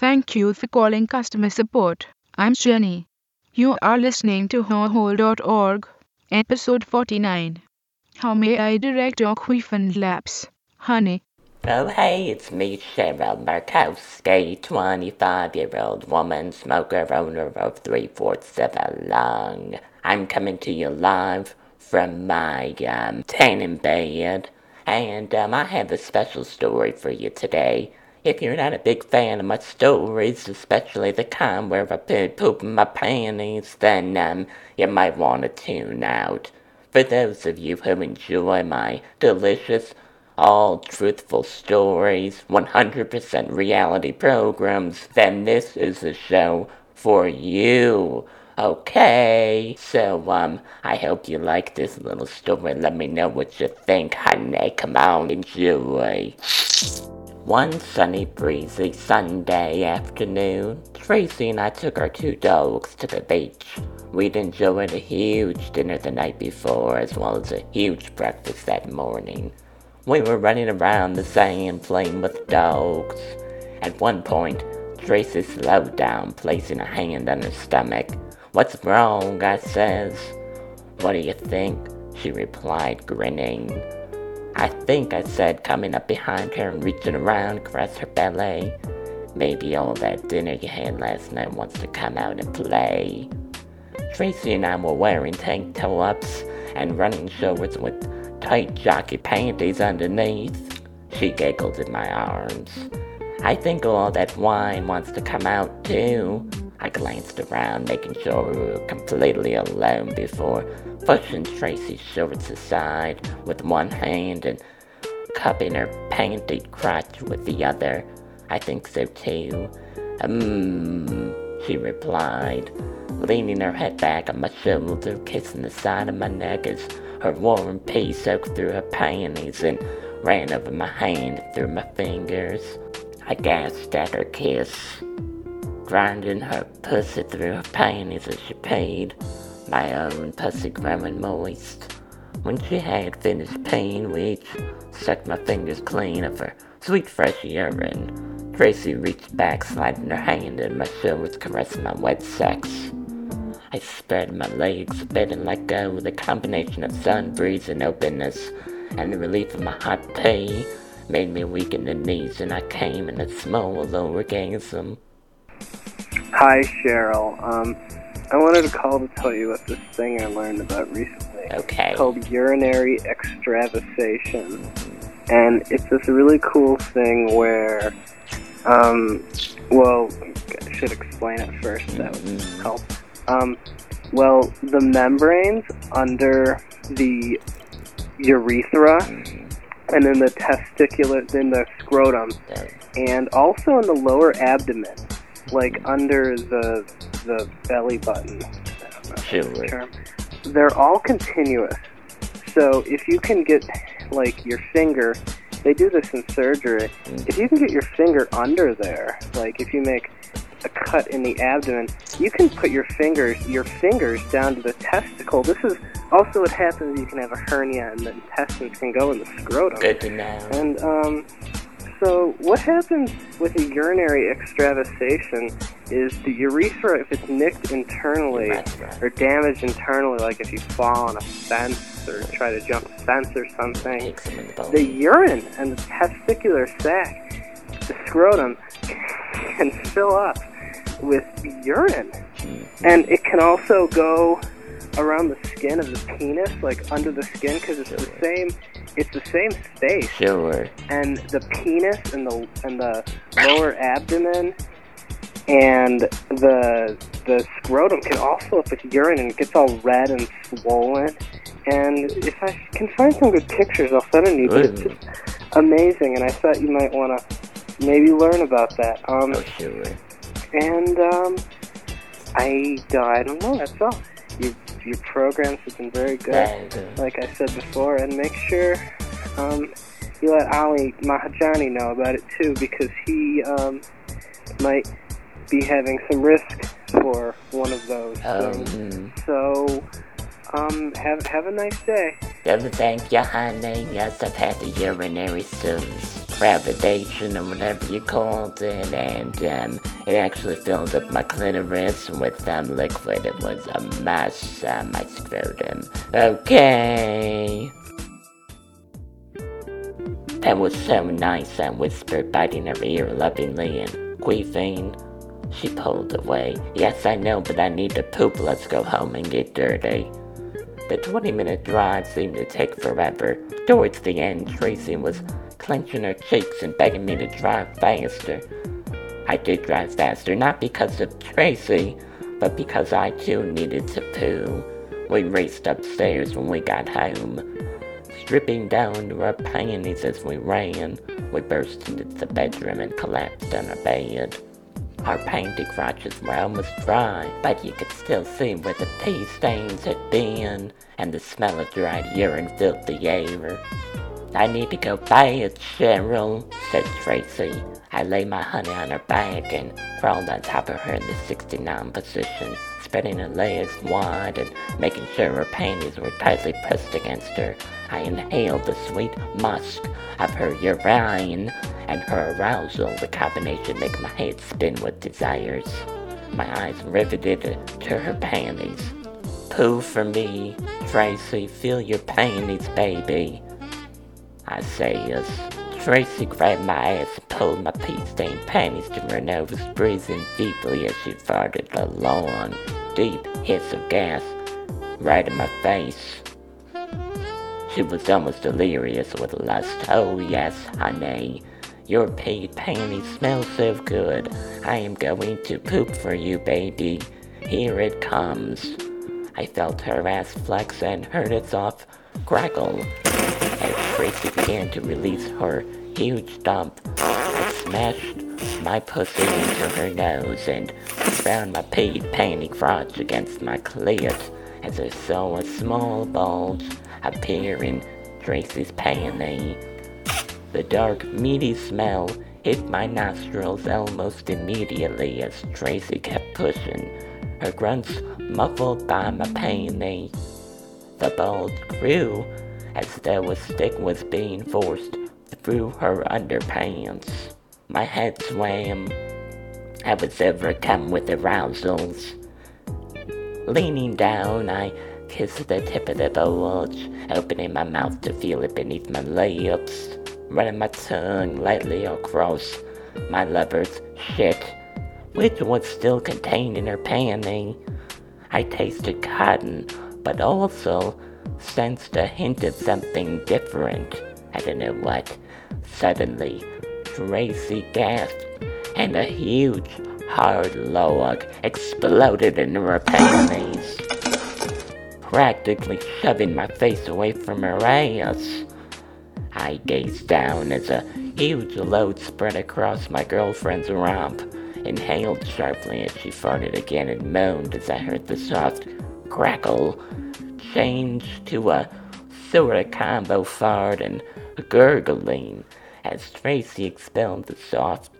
Thank you for calling customer support. I'm Jenny. You are listening to HoHo.org, episode 49. How may I direct your quiffen laps, honey? Oh, hey, it's me, Cheryl Markowski, 25 year old woman, smoker, owner of three fourths of a lung. I'm coming to you live from my um, tanning bed, and um, I have a special story for you today. If you're not a big fan of my stories, especially the kind where I've been pooping my panties, then um, you might want to tune out. For those of you who enjoy my delicious, all truthful stories, 100% reality programs, then this is a show for you. Okay, so um, I hope you like this little story. Let me know what you think, honey. Come on, enjoy. One sunny, breezy Sunday afternoon, Tracy and I took our two dogs to the beach. We'd enjoyed a huge dinner the night before, as well as a huge breakfast that morning. We were running around the sand playing with dogs. At one point, Tracy slowed down, placing a hand on her stomach. What's wrong? I says. What do you think? She replied, grinning. I think I said, coming up behind her and reaching around across her belly. Maybe all that dinner you had last night wants to come out and play. Tracy and I were wearing tank tops and running shorts with tight jockey panties underneath. She giggled in my arms. I think all that wine wants to come out too. I glanced around, making sure we were completely alone before pushing Tracy's shorts aside with one hand and cupping her panty crotch with the other. I think so too. Mmm, she replied, leaning her head back on my shoulder, kissing the side of my neck as her warm pee soaked through her panties and ran over my hand through my fingers. I gasped at her kiss, grinding her pussy through her panties as she paid, my own pussy growing moist. When she had finished peeing, we each sucked my fingers clean of her sweet fresh urine. Tracy reached back, sliding her hand in my shoulders, caressing my wet sex. I spread my legs a bit and let go. The combination of sun, breeze, and openness, and the relief of my hot pee made me weak in the knees, and I came in a small orgasm. Hi, Cheryl. Um, I wanted to call to tell you about this thing I learned about recently. Okay. It's called urinary extravasation. And it's this really cool thing where, um, well, I should explain it first. That would help. Um, well, the membranes under the urethra and in the testicular, in the scrotum, and also in the lower abdomen, like under the the belly button. I don't know if that's the They're all continuous. So if you can get like your finger, they do this in surgery. If you can get your finger under there, like if you make a cut in the abdomen, you can put your fingers your fingers down to the testicle. This is also what happens. You can have a hernia and the intestines can go in the scrotum. Good to know. And um, so what happens with a urinary extravasation is the urethra, if it's nicked internally or damaged internally, like if you fall on a fence or try to jump a fence or something, Kicks him in the urine and the testicular sac, the scrotum, can fill up with urine. And it can also go around the skin of the penis, like under the skin, because it's the same. It's the same space, Sure. and the penis and the and the lower abdomen and the the scrotum can also up with urine and it gets all red and swollen. And if I can find some good pictures, I'll send them to you. But it's just amazing, and I thought you might want to maybe learn about that. Um, Oh, sure. and um, I, I don't know. That's all. Your your programs have been very good, good. like I said before, and make sure um, you let Ali Mahajani know about it too, because he um, might be having some risk for one of those Um, things. So, um, have have a nice day. Don't thank you, honey. Yes, I've had the urinary stools. Extravagation or whatever you called it, and um, it actually filled up my clitoris with some liquid. It was a mess, uh, my scrotum. Okay. That was so nice, I whispered, biting her ear lovingly, and queefing. She pulled away. Yes, I know, but I need to poop. Let's go home and get dirty. The 20 minute drive seemed to take forever. Towards the end, Tracy was clenching her cheeks and begging me to drive faster. I did drive faster, not because of Tracy, but because I too needed to poo. We raced upstairs when we got home. Stripping down to our panties as we ran, we burst into the bedroom and collapsed on our bed. Our panty crotches were almost dry, but you could still see where the pee stains had been, and the smell of dried urine filled the air. I need to go bad, Cheryl, said Tracy. I lay my honey on her back and crawled on top of her in the 69 position, spreading her legs wide and making sure her panties were tightly pressed against her. I inhaled the sweet musk of her urine and her arousal. The combination made my head spin with desires. My eyes riveted to her panties. Poo for me, Tracy, feel your panties, baby. I say yes. Tracy grabbed my ass and pulled my pea-stained panties to her nose, breathing deeply as she farted a long, deep hiss of gas right in my face. She was almost delirious with lust. Oh yes, honey. Your pea panties smell so good. I am going to poop for you, baby. Here it comes. I felt her ass flex and heard its off crackle as Tracy began to release her huge dump. I smashed my pussy into her nose and found my pea panty crotch against my clit as I saw a small bulge appear in Tracy's panty. The dark, meaty smell hit my nostrils almost immediately as Tracy kept pushing, her grunts muffled by my panty. The bulge grew as though a stick was being forced through her underpants. My head swam. I was overcome with arousals. Leaning down, I kissed the tip of the bulge, opening my mouth to feel it beneath my lips, running my tongue lightly across my lover's shit, which was still contained in her panty. I tasted cotton, but also sensed a hint of something different. I don't know what. Suddenly, Tracy gasped, and a huge, hard log exploded in her panties, practically shoving my face away from her ass. I gazed down as a huge load spread across my girlfriend's romp, inhaled sharply as she farted again and moaned as I heard the soft crackle change to a sort of combo fart and gurgling as Tracy expelled the soft,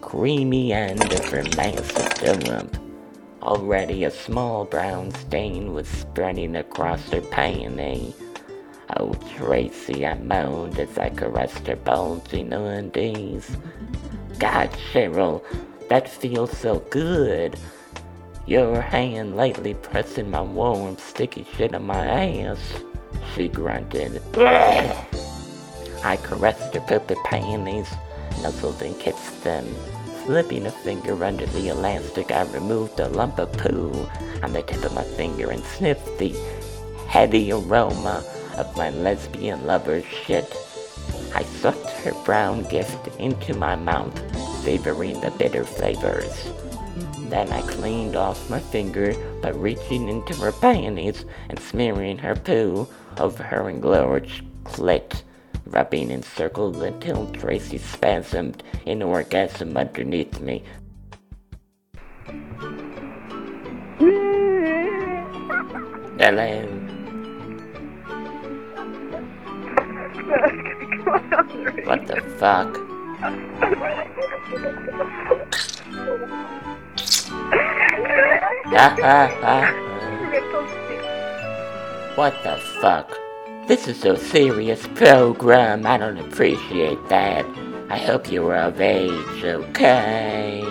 creamy end of her massive lump. Already a small brown stain was spreading across her panty. Oh, Tracy, I moaned as I caressed her bulging undies. God, Cheryl, that feels so good. Your hand lightly pressing my warm, sticky shit on my ass. She grunted. I caressed her purple panties, nuzzled and kissed them. Slipping a finger under the elastic, I removed a lump of poo on the tip of my finger and sniffed the heady aroma of my lesbian lover's shit. I sucked her brown gift into my mouth, savoring the bitter flavors. Then I cleaned off my finger by reaching into her panties and smearing her poo over her engorged clit rubbing in circles until Tracy spasmed in orgasm underneath me. Hello. What the fuck? What the fuck? This is a serious program. I don't appreciate that. I hope you were of age, okay?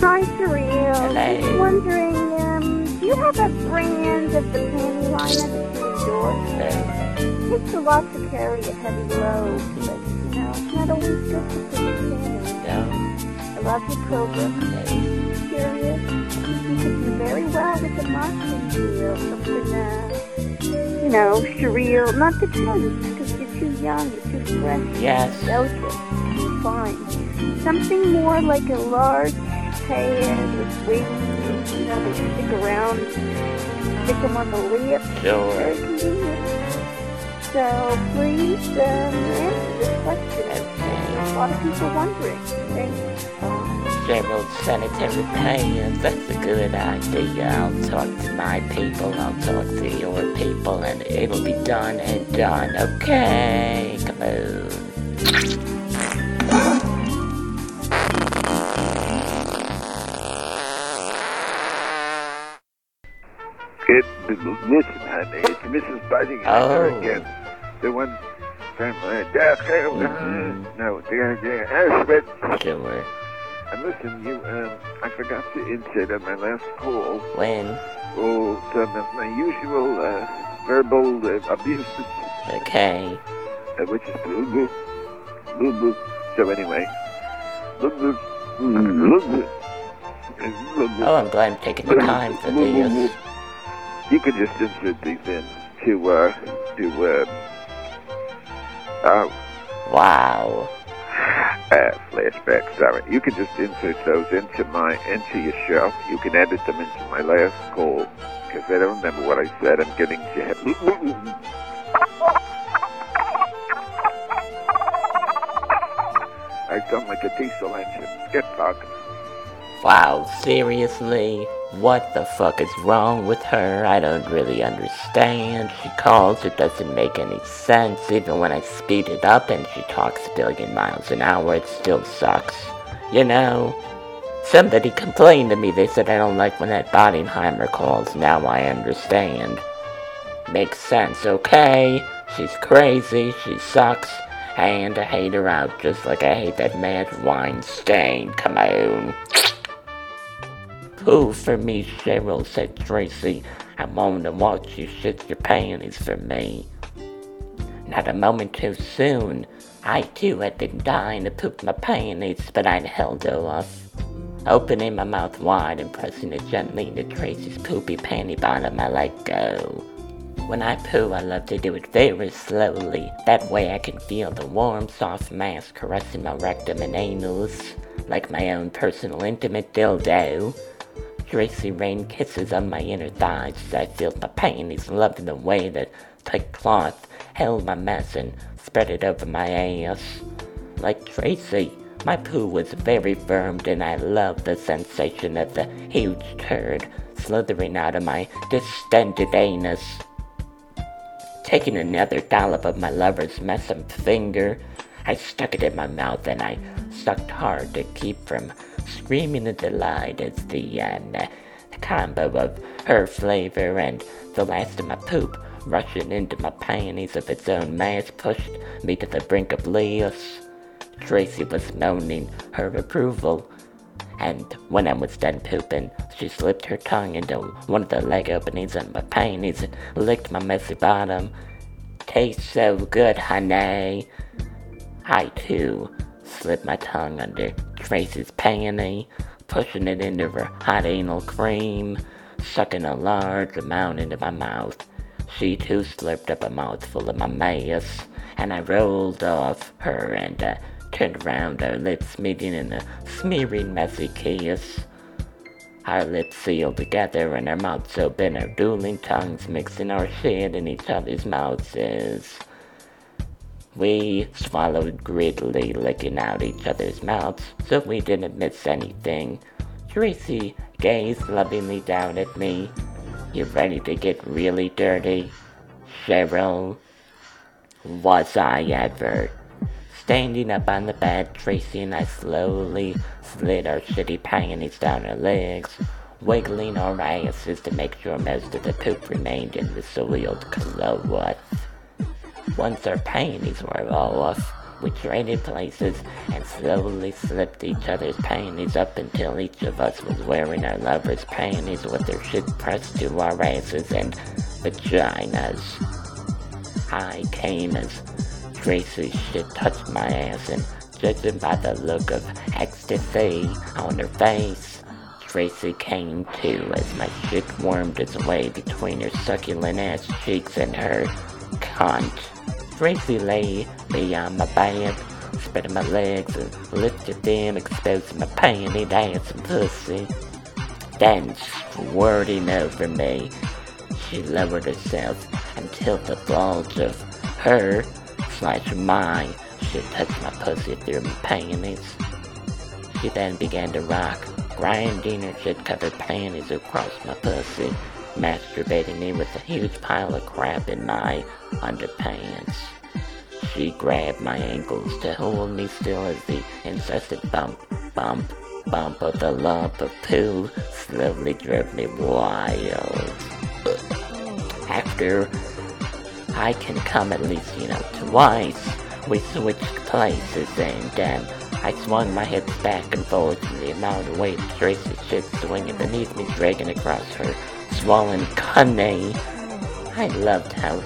Hi, Surreal. Hello. Just wondering, um, do you have a brand of the panty liner that you endorse? Uh, It takes a lot to carry a heavy load, but, you know, it's not always good to put your no, love your program. no. Curious. I think you could do very well with a marketing deal. Something, uh, you know, surreal. Not the tense, because you're too young, you're too fresh. Yes. delicate, you're fine. Something more like a large pad with wings, you know, they stick around, stick them on the lips. Sure. Very convenient. So please um, answer this question. Okay. A lot of people wondering. Thanks. Bye. Several sanitary pads, that's a good idea. I'll talk to my people, I'll talk to your people, and it'll be done and done, okay? Come on. It, listen, honey, it's Mrs. Buzzing Oh. again. The one Mhm. No, the, Auschwitz. Sure. And listen, you, um, I forgot to insert on my last call, When? oh, some of my usual uh, verbal uh, abuse, Okay. uh, which is boo boo, boo boo. So anyway, boo boo, boo boo. Oh, I'm glad I'm taking the time for this. You could just insert these in to, uh, to, uh, uh, Wow. uh, flashback, sorry. You can just insert those into my, into your show. You can edit them into my last call, because I don't remember what I said. I'm getting to I sound like a diesel engine. Get talking. Wow, seriously? What the fuck is wrong with her? I don't really understand. She calls, it doesn't make any sense. Even when I speed it up and she talks a billion miles an hour, it still sucks. You know? Somebody complained to me, they said I don't like when that Bodenheimer calls. Now I understand. Makes sense, okay? She's crazy, she sucks, and I hate her out just like I hate that mad Weinstein. Come on. Pooh for me, Cheryl, said Tracy. I want to watch you shit your panties for me. Not a moment too soon. I too had been dying to poop my panties, but I'd held off. Opening my mouth wide and pressing it gently into Tracy's poopy panty bottom, I let go. When I poo, I love to do it very slowly. That way I can feel the warm, soft mass caressing my rectum and anus, like my own personal intimate dildo. Tracy rained kisses on my inner thighs as I filled my panties, loving the way that tight cloth held my mess and spread it over my ass. Like Tracy, my poo was very firm, and I loved the sensation of the huge turd slithering out of my distended anus. Taking another dollop of my lover's messum finger, I stuck it in my mouth and I sucked hard to keep from screaming in delight as the, um, combo of her flavor and the last of my poop rushing into my panties of its own mass pushed me to the brink of bliss. Tracy was moaning her approval, and when I was done pooping, she slipped her tongue into one of the leg openings of my panties and licked my messy bottom. Tastes so good, honey. I too slipped my tongue under Tracy's panty, pushing it into her hot anal cream, sucking a large amount into my mouth. She too slurped up a mouthful of my mass, and I rolled off her and uh, turned around, our lips meeting in a smearing, messy kiss. Our lips sealed together and our mouths open, our dueling tongues mixing our shit in each other's mouths. We swallowed greedily, licking out each other's mouths, so we didn't miss anything. Tracy gazed lovingly down at me. You ready to get really dirty? Cheryl? Was I ever? Standing up on the bed, Tracy and I slowly slid our shitty panties down her legs, wiggling our asses to make sure most of the poop remained in the soiled cloth. Once our panties were all off, We traded places and slowly slipped each other's panties up until each of us was wearing our lover's panties with their shit pressed to our asses and vaginas. I came as Tracy's shit touched my ass and judging by the look of ecstasy on her face, Tracy came too as my shit wormed its way between her succulent ass cheeks and her cunt. Tracy lay me on my bed, spreading my legs and lifted them, exposing my panty ass and pussy. Then, squirting over me, she lowered herself until the bulge of her slash mine shit touched my pussy through my panties. She then began to rock, grinding her shit-covered panties across my pussy, masturbating me with a huge pile of crap in my underpants. She grabbed my ankles to hold me still as the incessant bump, bump, bump of the lump of poo slowly drove me wild. After I can come at least, you know, twice, we switched places and um, I swung my hips back and forth and the amount of weight Tracy's shit swinging beneath me dragging across her swollen cunny. I loved how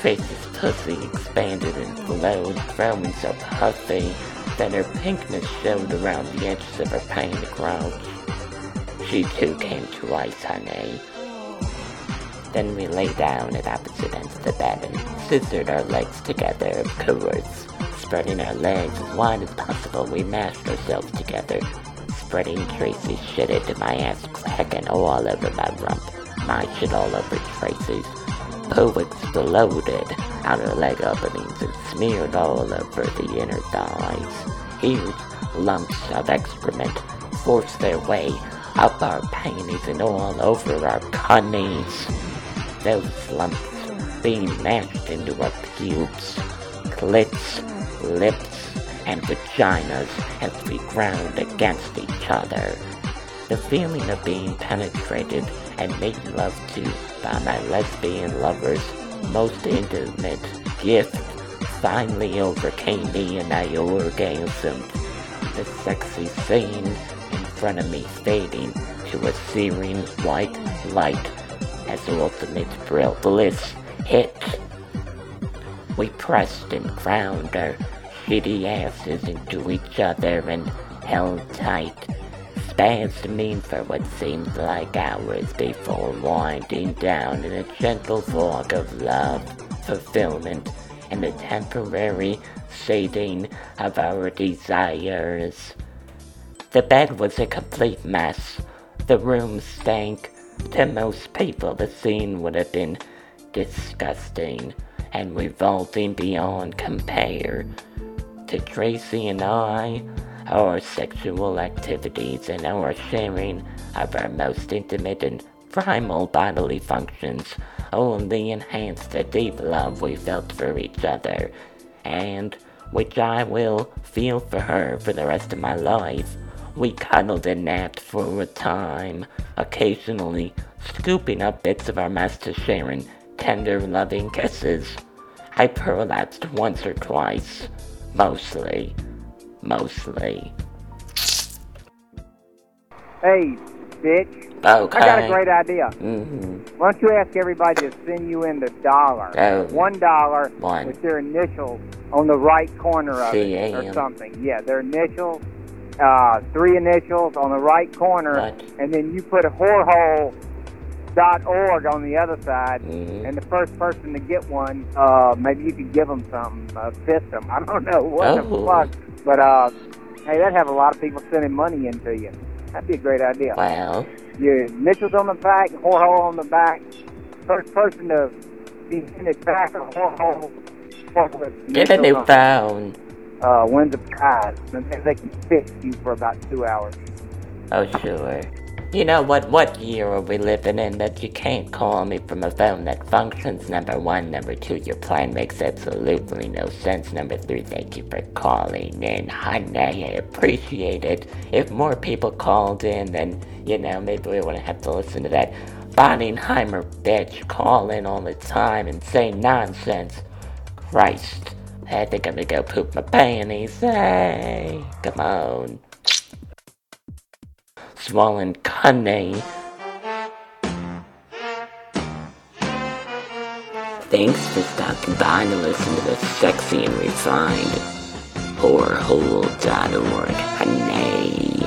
Tracy's pussy expanded and glowed, growing so puffy that her pinkness showed around the edges of her painted crotch. She too came to ice, honey. Then we lay down at opposite ends of the bed and scissored our legs together, of course. Spreading our legs as wide as possible, we mashed ourselves together, spreading Tracy's shit into my ass crack and all over my rump, my shit all over Tracy's. Poo exploded out her leg openings and smeared all over the inner thighs. Huge lumps of excrement forced their way up our panties and all over our cunnies. Those lumps being mashed into our pubes, clits, lips, and vaginas as we ground against each other. The feeling of being penetrated and made love to by my lesbian lover's most intimate gift finally overcame me and I orgasmed. The sexy scene in front of me fading to a searing white light as the ultimate brill bliss hit. We pressed and ground our shitty asses into each other and held tight, spasming for what seemed like hours before winding down in a gentle fog of love, fulfillment, and the temporary shading of our desires. The bed was a complete mess. The room stank. To most people, the scene would have been disgusting and revolting beyond compare. To Tracy and I, our sexual activities and our sharing of our most intimate and primal bodily functions only enhanced the deep love we felt for each other, and which I will feel for her for the rest of my life. We cuddled and napped for a time, occasionally scooping up bits of our share in tender, loving kisses. I prolapsed once or twice, mostly, mostly. Hey, bitch. Okay. I got a great idea. Mm-hmm. Why don't you ask everybody to send you in the dollar? Oh. One dollar One. with their initials on the right corner of it or something. Yeah, their initials, uh, three initials on the right corner, Right. and then you put a whorehole dot org on the other side, Mhm. and the first person to get one, uh, maybe you could give them something, uh, fist them. I don't know what Oh. the fuck, but uh, hey, that'd have a lot of people sending money into you. That'd be a great idea. Wow. Your Mitchell's on the back, whorehole on the back. First person to be in the back of whorehole. with get a new phone. Uh, wins a prize. They can fix you for about two hours. Oh, sure. You know what? What year are we living in that you can't call me from a phone that functions? Number one. Number two, your plan makes absolutely no sense. Number three, thank you for calling in. Honey, I appreciate it. If more people called in, then, you know, maybe we wouldn't have to listen to that Bonningheimer bitch call in all the time and say nonsense. Christ I think I'm gonna go poop my panties. Hey, come on. Swollen cunny. Thanks for stopping by to listen to the sexy and refined whorehole.org. Honey.